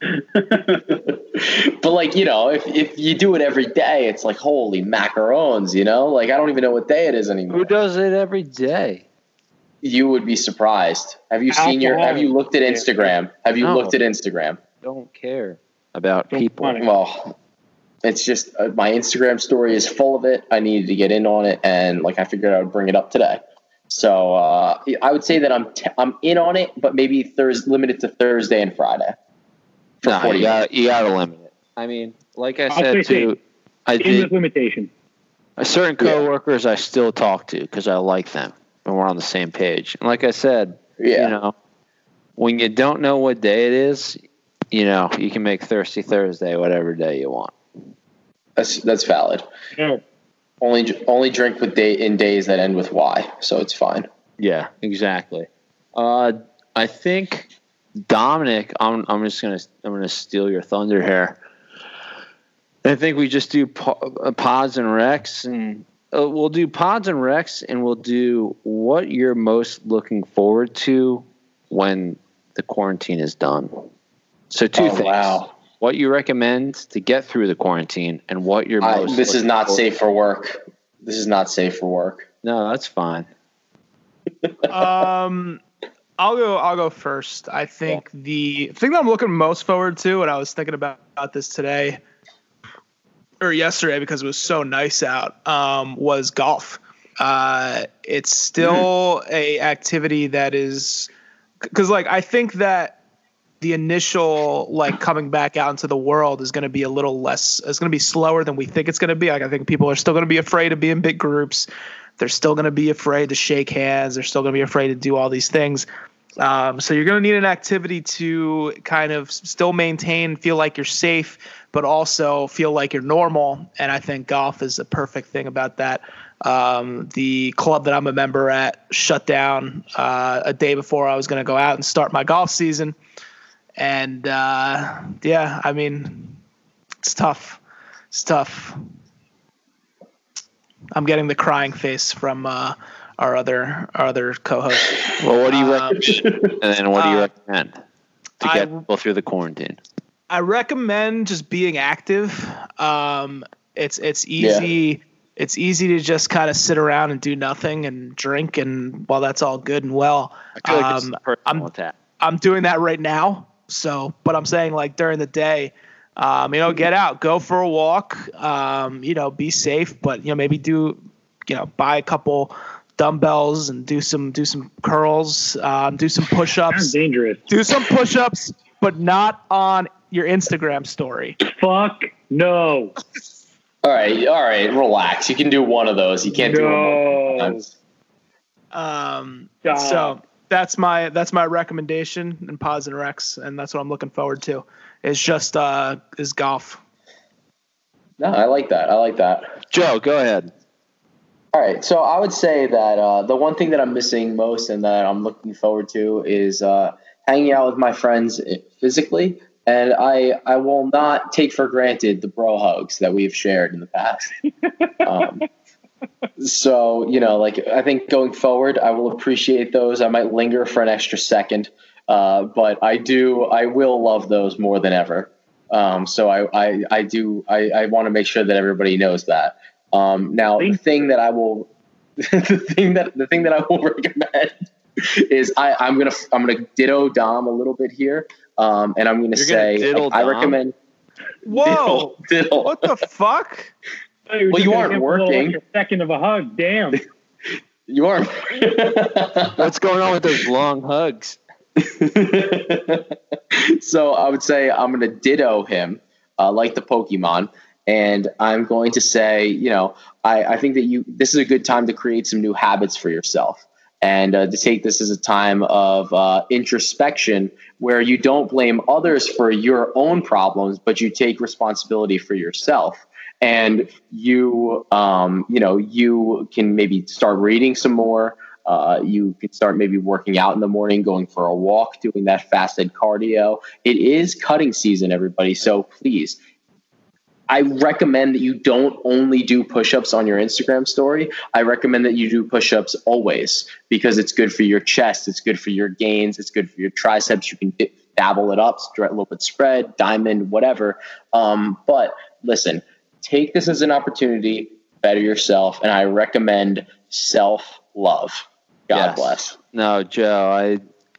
but like you know, if if you do it every day, it's like holy macarons, you know. Like I don't even know what day it is anymore. Who does it every day? You would be surprised. Have you seen your? Have you looked at Instagram? Have you No. looked at Instagram? Don't care about Don't people. Well, it's just uh, my Instagram story is full of it. I needed to get in on it, and like I figured I would bring it up today. So uh, I would say that I'm t- I'm in on it, but maybe Thursday limited to Thursday and Friday. For No, 40 you got you got to limit it. I mean, like I I'll said say too, I In think with limitation. certain Yeah. coworkers I still talk to because I like them and we're on the same page. And like I said, Yeah. you know, when you don't know what day it is, you know, you can make Thirsty Thursday whatever day you want. That's that's valid. No. Only only drink with day in days that end with Y, so it's fine. Yeah, exactly. Uh, I think Dominic. I'm. I'm just gonna. I'm gonna steal your thunder here. I think we just do po- uh, pods and Recs, and uh, we'll do pods and Recs, and we'll do what you're most looking forward to when the quarantine is done. So two oh, things: wow, what you recommend to get through the quarantine, and what you're I, most. this is not forward- safe for work. This is not safe for work. No, that's fine. um, I'll go. I'll go first. I think the thing that I'm looking most forward to, and I was thinking about, about this today or yesterday because it was so nice out, um, was golf. Uh, it's still a activity that is because, like, I think that the initial like coming back out into the world is going to be a little less. It's going to be slower than we think it's going to be. Like, I think people are still going to be afraid to be in big groups. They're still going to be afraid to shake hands. They're still going to be afraid to do all these things. Um, so you're going to need an activity to kind of still maintain, feel like you're safe, but also feel like you're normal. And I think golf is a perfect thing about that. Um, the club that I'm a member at shut down uh, a day before I was going to go out and start my golf season. And uh, yeah, I mean, it's tough. It's tough. I'm getting the crying face from uh, our other our other co-host. Well, what do you Um, recommend? and then what do you uh, recommend to I- get people through the quarantine? I recommend just being active. Um, it's it's easy. It's easy to just kind of sit around and do nothing and drink, and while that's all good and well, I feel like um, I'm- I'm doing that right now. So, but I'm saying like during the day, um, you know, get out, go for a walk, um, you know, be safe, but you know, maybe do, you know, buy a couple dumbbells and do some do some curls, um, do some Sounds push-ups, dangerous. do some push-ups, but not on your Instagram story. Fuck no. All right, all right, relax. You can do one of those. You can't do them No. Um, Stop. so that's my that's my recommendation in Pods and Recs, and that's what I'm looking forward to. Is just uh is golf. No, I like that. I like that. Joe, go ahead. All right, so I would say that uh, the one thing that I'm missing most and that I'm looking forward to is uh, hanging out with my friends physically, and I I will not take for granted the bro hugs that we've shared in the past. um, so you know, like I think going forward, I will appreciate those. I might linger for an extra second, uh, but I do I will love those more than ever. Um, so I, I, I do I, I want to make sure that everybody knows that. Um, now the thing that I will the thing that the thing that I will recommend is I, I'm gonna I'm gonna ditto Dom a little bit here. Um, and I'm gonna You're gonna say I recommend Whoa! diddle, diddle. What the fuck? Oh, you're Well, you aren't give him a little, working. like, a second of a hug. Damn. You are. What's going on with those long hugs? so I would say I'm going to ditto him, uh, like the Pokemon, and I'm going to say, you know, I, I think that you this is a good time to create some new habits for yourself, and uh, to take this as a time of uh, introspection where you don't blame others for your own problems, but you take responsibility for yourself. And you, um, you know, you can maybe start reading some more. Uh, you can start maybe working out in the morning, going for a walk, doing that fasted cardio. It is cutting season, everybody. So please I recommend that you don't only do push-ups on your Instagram story. I recommend that you do push-ups always because it's good for your chest, it's good for your gains, it's good for your triceps. You can dabble it up, a little bit spread, diamond, whatever. Um, but listen, take this as an opportunity, better yourself, and I recommend self-love. God Yes. bless. No, Joe, I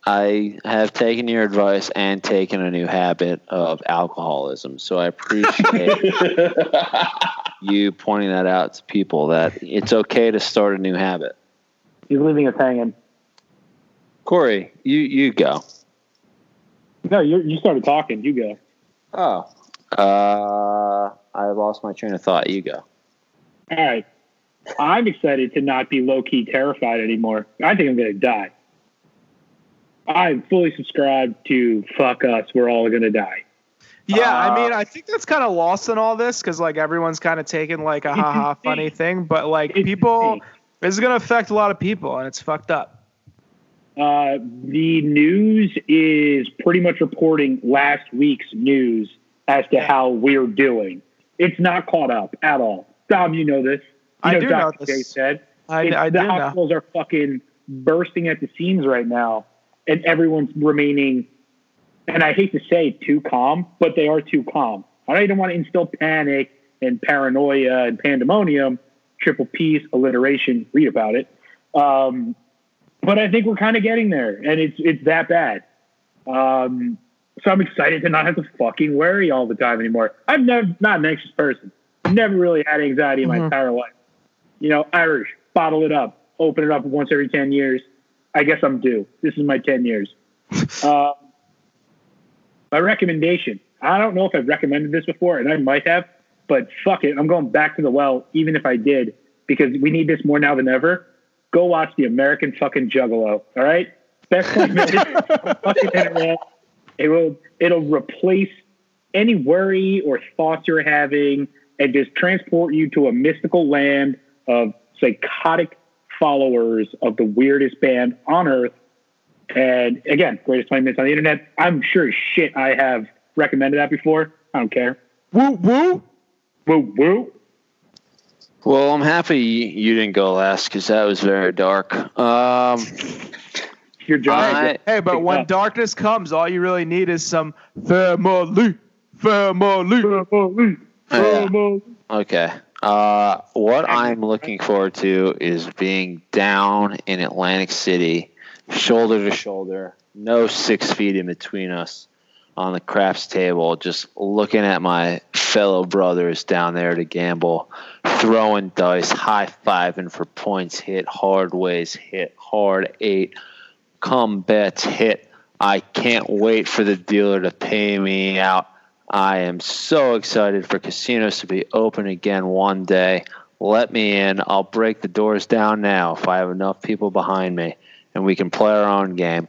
I have taken your advice and taken a new habit of alcoholism. So I appreciate you pointing that out to people that it's okay to start a new habit. He's leaving us hanging. Corey, you you go. No, you you started talking. You go. Oh. Uh I lost my train of thought. You go. All right. I'm excited to not be low key terrified anymore. I think I'm going to die. I'm fully subscribed to fuck us. We're all going to die. Yeah, Uh, I mean, I think that's kind of lost in all this because like everyone's kind of taking like a haha insane. funny thing, but like It's people, insane. this is gonna affect a lot of people, and it's fucked up. Uh, the news is pretty much reporting last week's news as to how we're doing. It's not caught up at all. Dom, you know this. You I know do know Dr. this. J said. I, I the do know. hospitals are fucking bursting at the seams right now, and everyone's remaining. And I hate to say too calm, but they are too calm. I don't even want to instill panic and paranoia and pandemonium. Triple P's alliteration. Read about it. Um, but I think we're kind of getting there, and it's it's that bad. Um, so I'm excited to not have to fucking worry all the time anymore. I'm never not an anxious person. I've never really had anxiety in my Mhm. entire life. You know, Irish, bottle it up, open it up once every ten years. I guess I'm due. This is my ten years. um, my recommendation. I don't know if I've recommended this before, and I might have, but fuck it. I'm going back to the well, even if I did, because we need this more now than ever. Go watch the American fucking Juggalo. All right, best twenty minutes on the fucking internet. It will it'll replace any worry or thoughts you're having, and just transport you to a mystical land of psychotic followers of the weirdest band on earth. And again, greatest 20 minutes on the internet. I'm sure shit I have recommended that before. I don't care. Woo woo. Woo woo. Well, I'm happy you didn't go last because that was very dark. Um, Your job. I- Hey, but when up. darkness comes, all you really need is some family, family. yeah. Okay. Uh, what I'm looking forward to is being down in Atlantic City, shoulder to shoulder, no six feet in between us on the craps table, just looking at my fellow brothers down there to gamble, throwing dice, high fiving for points hit, hard ways hit, hard eight, come bets hit. I can't wait for the dealer to pay me out. I am so excited for casinos to be open again one day. Let me in. I'll break the doors down now if I have enough people behind me and we can play our own game.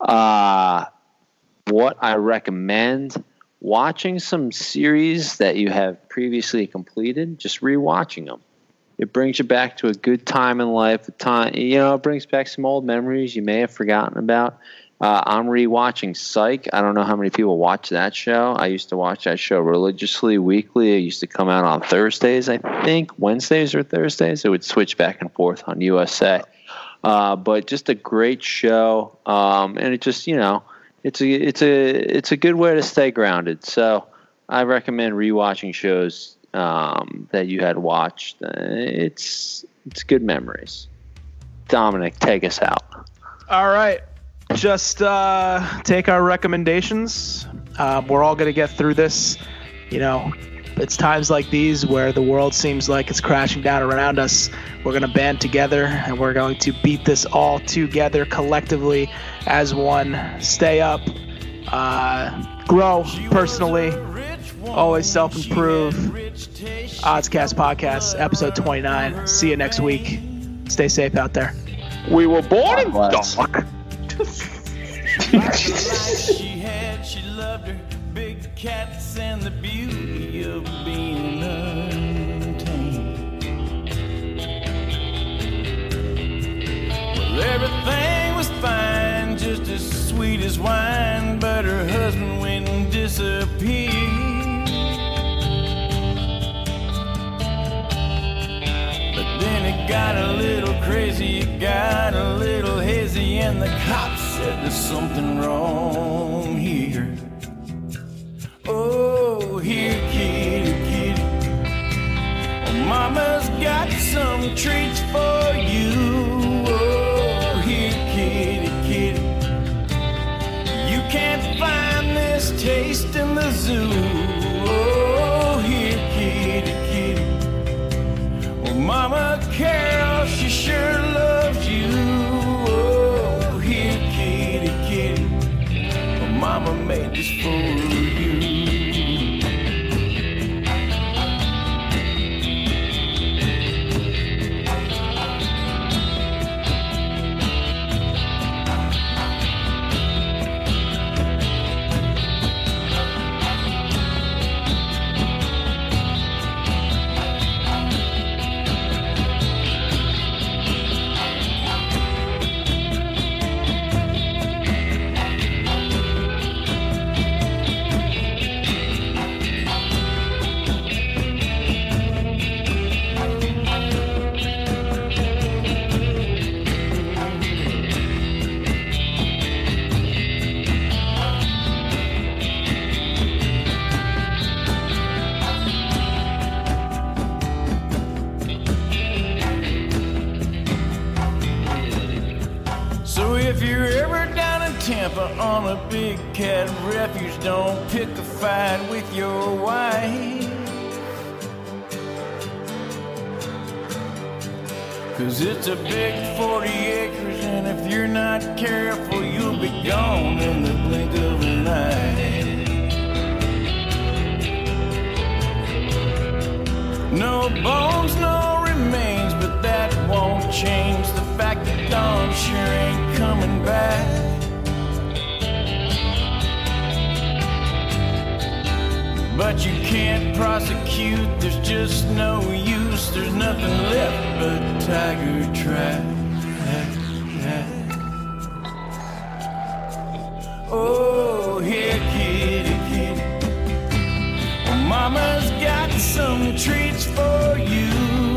Uh, what I recommend watching some series that you have previously completed, just rewatching them. It brings you back to a good time in life. A time, you know, it brings back some old memories you may have forgotten about. Uh, I'm rewatching Psych. I don't know how many people watch that show. I used to watch that show religiously, weekly. It used to come out on Thursdays, I think, Wednesdays or Thursdays. It would switch back and forth on USA. Uh, but just a great show, um, and it just you know, it's a it's a it's a good way to stay grounded. So I recommend rewatching shows um, that you had watched. Uh, it's it's good memories. Dominic, take us out. All right. Just uh, take our recommendations. Um, we're all to get through this. You know, it's times like these where the world seems like it's crashing down around us. We're going to band together and we're going to beat this all together collectively as one. Stay up, uh, grow personally, always self improve. Oddscast Podcast, episode 29. See you next week. Stay safe out there. We were born in God bless. dark. she had, she loved her big cats and the beauty of being untamed. Well, everything was fine, just as sweet as wine, but her husband crazy, you got a little hazy, and the cops said there's something wrong here. Oh, here, kitty, kitty. Oh, mama's got some treats for you. Oh, here, kitty, kitty. You can't find this taste in the zoo. Carole, she sure loves you. Oh, here, kitty, kitty. Oh, Mama made this for a big cat refuge, don't pick a fight with your wife. Cause it's a big 40 acres, and if you're not careful, you'll be gone in the blink of an eye. No bones, no remains, but that won't change the fact that Don sure ain't coming back. But you can't prosecute, there's just no use, there's nothing left but tiger trap. Oh, here, kitty, kitty. Mama's got some treats for you.